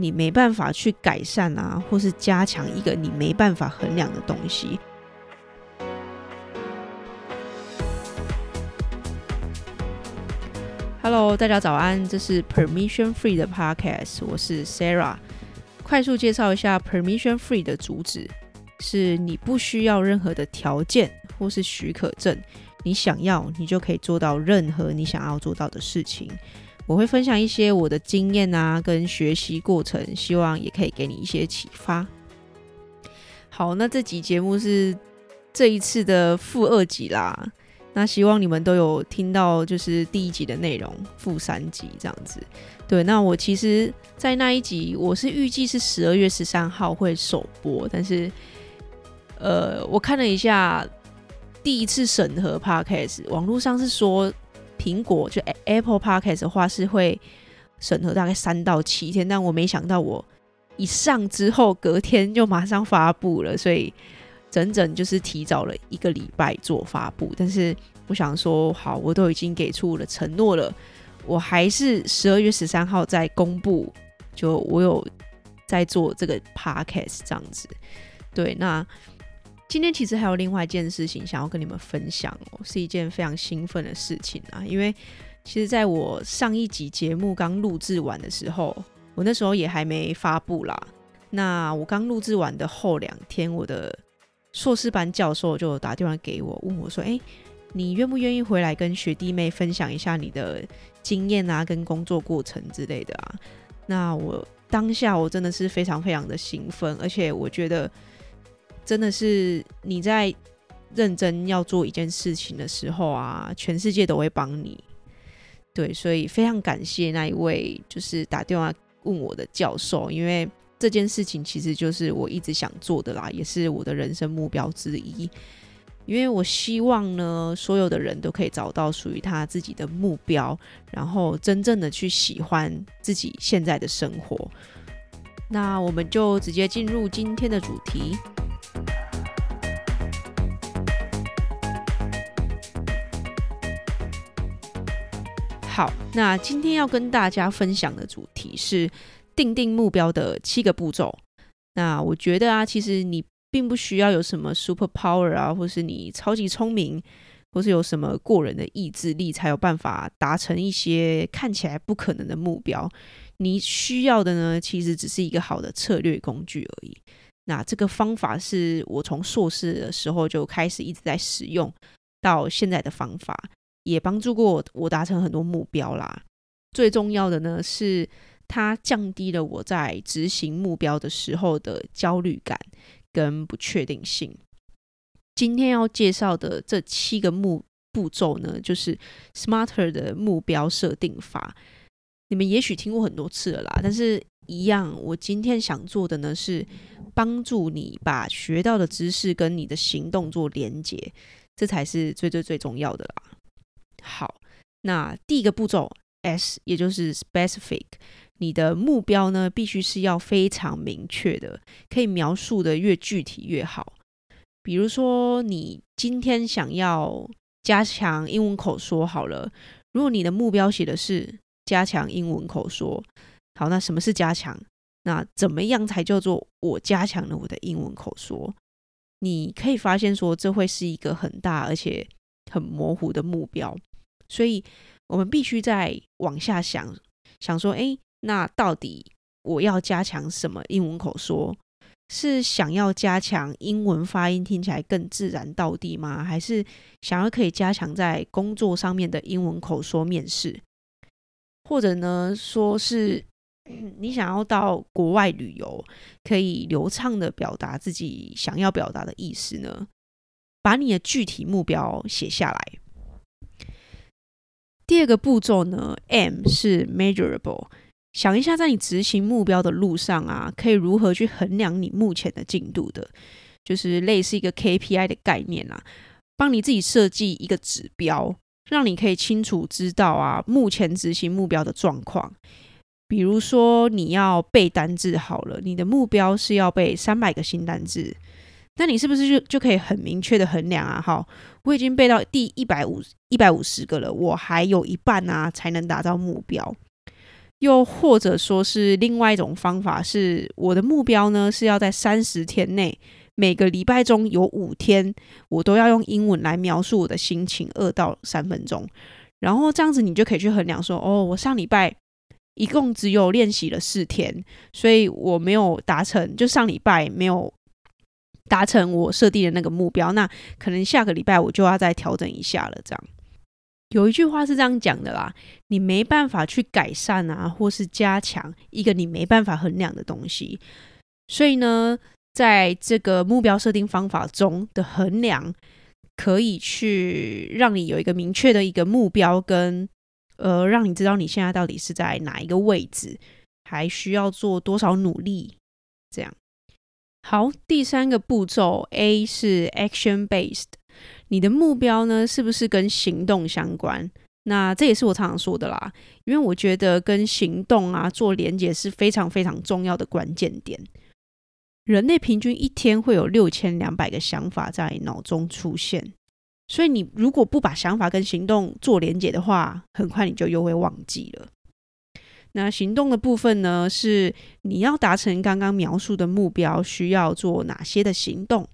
你没办法去改善啊，或是加强一个你没办法衡量的东西。Hello，大家早安，这是 Permission Free 的 Podcast，我是 Sarah。快速介绍一下 Permission Free 的主旨，是你不需要任何的条件或是许可证，你想要，你就可以做到任何你想要做到的事情。我会分享一些我的经验啊，跟学习过程，希望也可以给你一些启发。好，那这集节目是这一次的负二集啦。那希望你们都有听到，就是第一集的内容，负三集这样子。对，那我其实，在那一集，我是预计是十二月十三号会首播，但是，呃，我看了一下，第一次审核 Podcast，网络上是说，苹果就 Apple Podcast 的话是会审核大概三到七天，但我没想到我一上之后，隔天就马上发布了，所以。整整就是提早了一个礼拜做发布，但是我想说，好，我都已经给出了承诺了，我还是十二月十三号再公布。就我有在做这个 podcast 这样子，对。那今天其实还有另外一件事情想要跟你们分享哦，是一件非常兴奋的事情啊，因为其实在我上一集节目刚录制完的时候，我那时候也还没发布啦。那我刚录制完的后两天，我的硕士班教授就打电话给我，问我说：“哎，你愿不愿意回来跟学弟妹分享一下你的经验啊，跟工作过程之类的啊？”那我当下我真的是非常非常的兴奋，而且我觉得真的是你在认真要做一件事情的时候啊，全世界都会帮你。对，所以非常感谢那一位就是打电话问我的教授，因为。这件事情其实就是我一直想做的啦，也是我的人生目标之一。因为我希望呢，所有的人都可以找到属于他自己的目标，然后真正的去喜欢自己现在的生活。那我们就直接进入今天的主题。好，那今天要跟大家分享的主题是。定定目标的七个步骤。那我觉得啊，其实你并不需要有什么 super power 啊，或是你超级聪明，或是有什么过人的意志力，才有办法达成一些看起来不可能的目标。你需要的呢，其实只是一个好的策略工具而已。那这个方法是我从硕士的时候就开始一直在使用，到现在的方法，也帮助过我达成很多目标啦。最重要的呢是。它降低了我在执行目标的时候的焦虑感跟不确定性。今天要介绍的这七个目步骤呢，就是 SMARTER 的目标设定法。你们也许听过很多次了啦，但是一样，我今天想做的呢，是帮助你把学到的知识跟你的行动做连接，这才是最最最重要的啦。那第一个步骤 S，也就是 Specific。你的目标呢，必须是要非常明确的，可以描述的越具体越好。比如说，你今天想要加强英文口说，好了，如果你的目标写的是加强英文口说，好，那什么是加强？那怎么样才叫做我加强了我的英文口说？你可以发现说，这会是一个很大而且很模糊的目标，所以我们必须再往下想，想说，诶。那到底我要加强什么英文口说？是想要加强英文发音听起来更自然到地吗？还是想要可以加强在工作上面的英文口说面试？或者呢，说是你想要到国外旅游，可以流畅的表达自己想要表达的意思呢？把你的具体目标写下来。第二个步骤呢，M 是 measurable。想一下，在你执行目标的路上啊，可以如何去衡量你目前的进度的？就是类似一个 KPI 的概念啊，帮你自己设计一个指标，让你可以清楚知道啊，目前执行目标的状况。比如说，你要背单字好了，你的目标是要背三百个新单字，那你是不是就就可以很明确的衡量啊？哈，我已经背到第一百五一百五十个了，我还有一半啊才能达到目标。又或者说是另外一种方法，是我的目标呢是要在三十天内，每个礼拜中有五天，我都要用英文来描述我的心情，二到三分钟。然后这样子，你就可以去衡量说，哦，我上礼拜一共只有练习了四天，所以我没有达成，就上礼拜没有达成我设定的那个目标，那可能下个礼拜我就要再调整一下了，这样。有一句话是这样讲的啦，你没办法去改善啊，或是加强一个你没办法衡量的东西。所以呢，在这个目标设定方法中的衡量，可以去让你有一个明确的一个目标，跟呃，让你知道你现在到底是在哪一个位置，还需要做多少努力。这样。好，第三个步骤 A 是 action based。你的目标呢，是不是跟行动相关？那这也是我常常说的啦，因为我觉得跟行动啊做连结是非常非常重要的关键点。人类平均一天会有六千两百个想法在脑中出现，所以你如果不把想法跟行动做连结的话，很快你就又会忘记了。那行动的部分呢，是你要达成刚刚描述的目标，需要做哪些的行动？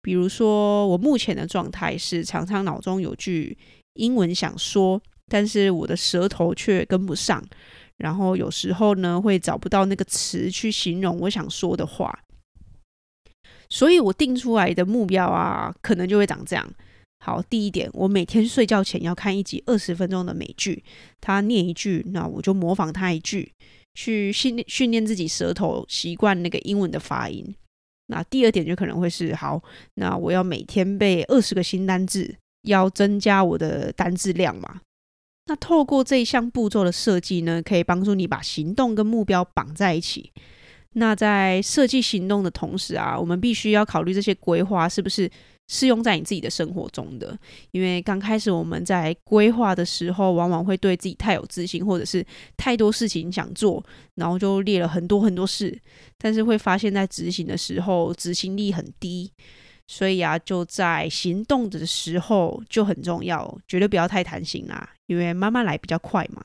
比如说，我目前的状态是常常脑中有句英文想说，但是我的舌头却跟不上，然后有时候呢会找不到那个词去形容我想说的话，所以我定出来的目标啊，可能就会长这样。好，第一点，我每天睡觉前要看一集二十分钟的美剧，他念一句，那我就模仿他一句，去训练训练自己舌头习惯那个英文的发音。那第二点就可能会是好，那我要每天背二十个新单字，要增加我的单字量嘛。那透过这一项步骤的设计呢，可以帮助你把行动跟目标绑在一起。那在设计行动的同时啊，我们必须要考虑这些规划是不是适用在你自己的生活中的。因为刚开始我们在规划的时候，往往会对自己太有自信，或者是太多事情想做，然后就列了很多很多事，但是会发现在执行的时候执行力很低。所以啊，就在行动的时候就很重要，绝对不要太贪心啦，因为慢慢来比较快嘛。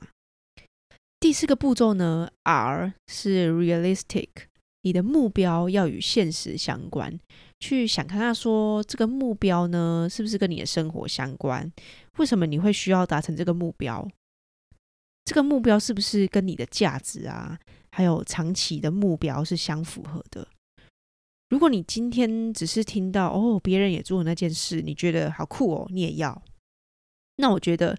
第四个步骤呢，R 是 realistic，你的目标要与现实相关。去想看看说这个目标呢，是不是跟你的生活相关？为什么你会需要达成这个目标？这个目标是不是跟你的价值啊，还有长期的目标是相符合的？如果你今天只是听到哦，别人也做那件事，你觉得好酷哦，你也要，那我觉得。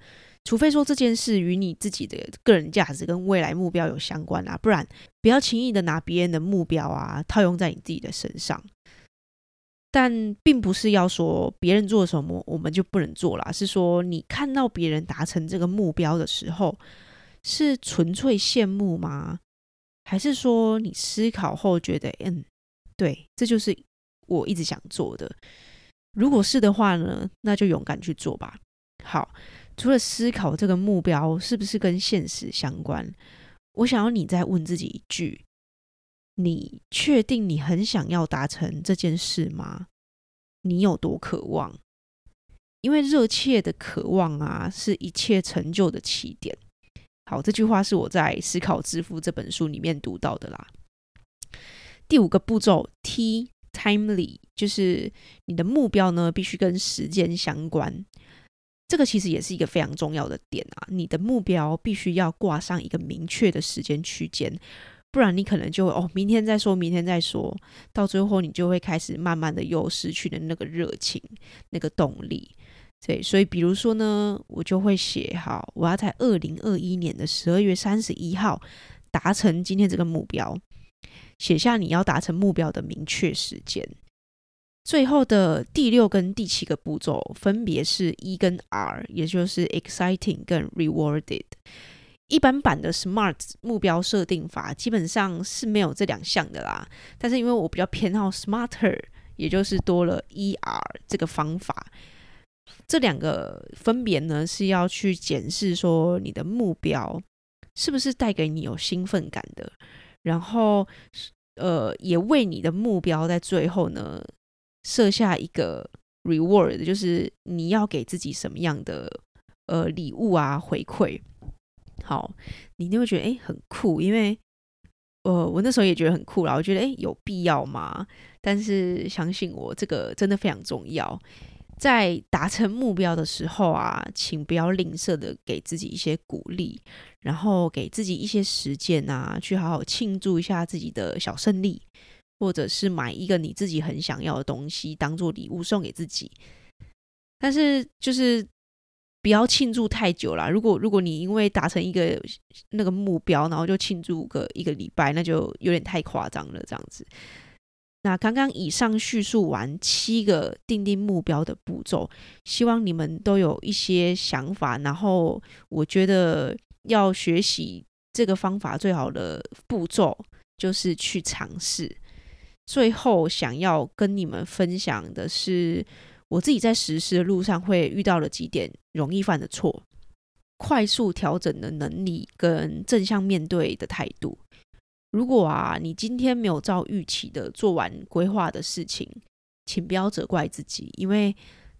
除非说这件事与你自己的个人价值跟未来目标有相关啊，不然不要轻易的拿别人的目标啊套用在你自己的身上。但并不是要说别人做什么我们就不能做啦，是说你看到别人达成这个目标的时候，是纯粹羡慕吗？还是说你思考后觉得，嗯，对，这就是我一直想做的。如果是的话呢，那就勇敢去做吧。好。除了思考这个目标是不是跟现实相关，我想要你再问自己一句：你确定你很想要达成这件事吗？你有多渴望？因为热切的渴望啊，是一切成就的起点。好，这句话是我在《思考致富》这本书里面读到的啦。第五个步骤 T，timely，就是你的目标呢，必须跟时间相关。这个其实也是一个非常重要的点啊！你的目标必须要挂上一个明确的时间区间，不然你可能就会哦，明天再说，明天再说，到最后你就会开始慢慢的又失去了那个热情、那个动力。对，所以比如说呢，我就会写好，我要在二零二一年的十二月三十一号达成今天这个目标，写下你要达成目标的明确时间。最后的第六跟第七个步骤分别是 E 跟 R，也就是 exciting 跟 rewarded。一般版的 SMART 目标设定法基本上是没有这两项的啦，但是因为我比较偏好 Smarter，也就是多了 ER 这个方法。这两个分别呢是要去检视说你的目标是不是带给你有兴奋感的，然后呃也为你的目标在最后呢。设下一个 reward，就是你要给自己什么样的呃礼物啊回馈。好，你就会觉得诶很酷，因为呃我那时候也觉得很酷啦，我觉得诶有必要吗？但是相信我，这个真的非常重要。在达成目标的时候啊，请不要吝啬的给自己一些鼓励，然后给自己一些时间啊，去好好庆祝一下自己的小胜利，或者是买一个你自己很想要的东西当做礼物送给自己。但是就是不要庆祝太久啦。如果如果你因为达成一个那个目标，然后就庆祝个一个礼拜，那就有点太夸张了，这样子。那刚刚以上叙述完七个定定目标的步骤，希望你们都有一些想法。然后我觉得要学习这个方法最好的步骤就是去尝试。最后想要跟你们分享的是，我自己在实施的路上会遇到了几点容易犯的错，快速调整的能力跟正向面对的态度。如果啊，你今天没有照预期的做完规划的事情，请不要责怪自己，因为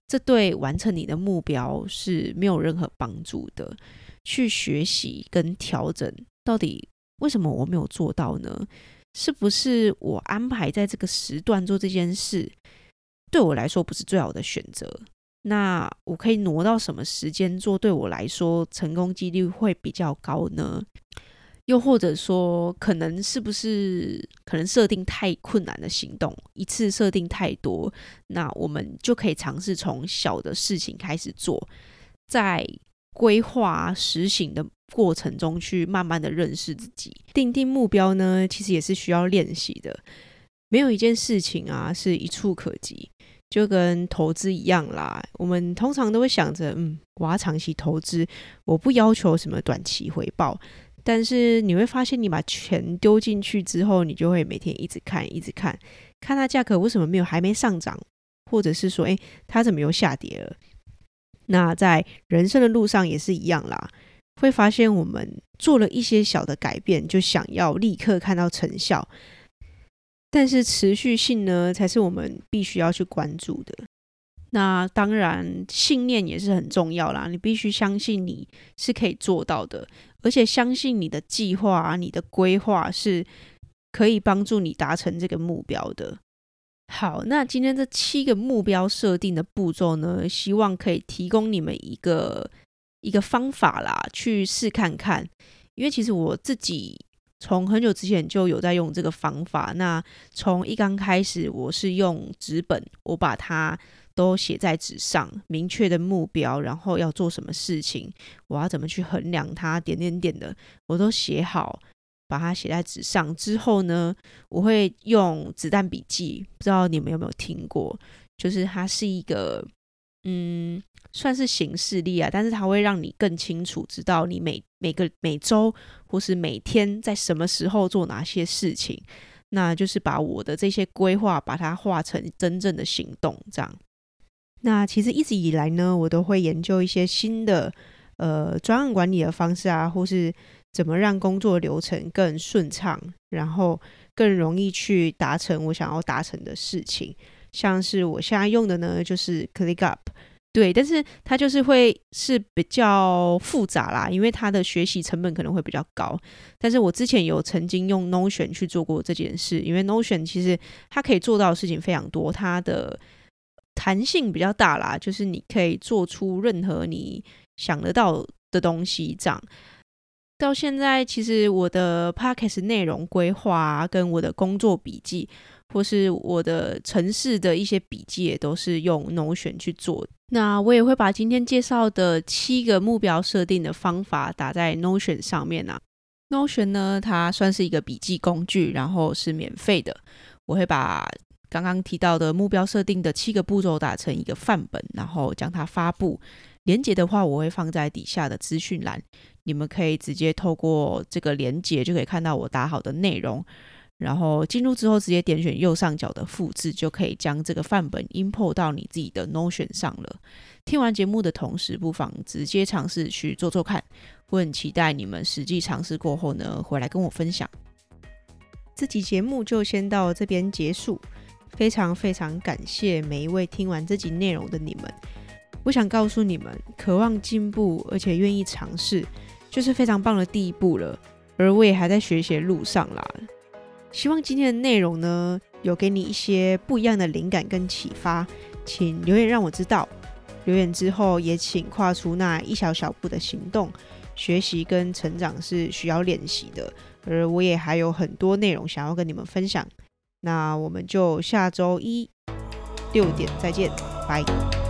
这对完成你的目标是没有任何帮助的。去学习跟调整，到底为什么我没有做到呢？是不是我安排在这个时段做这件事，对我来说不是最好的选择？那我可以挪到什么时间做，对我来说成功几率会比较高呢？又或者说，可能是不是可能设定太困难的行动，一次设定太多，那我们就可以尝试从小的事情开始做，在规划实行的过程中去慢慢的认识自己。定定目标呢，其实也是需要练习的。没有一件事情啊是一触可及，就跟投资一样啦。我们通常都会想着，嗯，我要长期投资，我不要求什么短期回报。但是你会发现，你把钱丢进去之后，你就会每天一直看，一直看，看它价格为什么没有还没上涨，或者是说，诶，它怎么又下跌了？那在人生的路上也是一样啦，会发现我们做了一些小的改变，就想要立刻看到成效，但是持续性呢，才是我们必须要去关注的。那当然，信念也是很重要啦。你必须相信你是可以做到的，而且相信你的计划，你的规划是可以帮助你达成这个目标的。好，那今天这七个目标设定的步骤呢，希望可以提供你们一个一个方法啦，去试看看。因为其实我自己从很久之前就有在用这个方法。那从一刚开始，我是用纸本，我把它。都写在纸上，明确的目标，然后要做什么事情，我要怎么去衡量它，点点点的，我都写好，把它写在纸上。之后呢，我会用子弹笔记，不知道你们有没有听过？就是它是一个，嗯，算是形式力啊，但是它会让你更清楚知道你每每个每周或是每天在什么时候做哪些事情。那就是把我的这些规划，把它化成真正的行动，这样。那其实一直以来呢，我都会研究一些新的呃专案管理的方式啊，或是怎么让工作流程更顺畅，然后更容易去达成我想要达成的事情。像是我现在用的呢，就是 ClickUp，对，但是它就是会是比较复杂啦，因为它的学习成本可能会比较高。但是我之前有曾经用 Notion 去做过这件事，因为 Notion 其实它可以做到的事情非常多，它的。弹性比较大啦，就是你可以做出任何你想得到的东西。这样到现在，其实我的 podcast 内容规划，跟我的工作笔记，或是我的城市的一些笔记，也都是用 Notion 去做。那我也会把今天介绍的七个目标设定的方法打在 Notion 上面啊。Notion 呢，它算是一个笔记工具，然后是免费的。我会把刚刚提到的目标设定的七个步骤打成一个范本，然后将它发布。连接的话，我会放在底下的资讯栏，你们可以直接透过这个连接就可以看到我打好的内容。然后进入之后，直接点选右上角的复制，就可以将这个范本 import 到你自己的 Notion 上了。听完节目的同时，不妨直接尝试去做做看。我很期待你们实际尝试过后呢，回来跟我分享。这集节目就先到这边结束。非常非常感谢每一位听完这集内容的你们。我想告诉你们，渴望进步而且愿意尝试，就是非常棒的第一步了。而我也还在学习路上啦。希望今天的内容呢，有给你一些不一样的灵感跟启发，请留言让我知道。留言之后，也请跨出那一小小步的行动。学习跟成长是需要练习的，而我也还有很多内容想要跟你们分享。那我们就下周一六点再见，拜。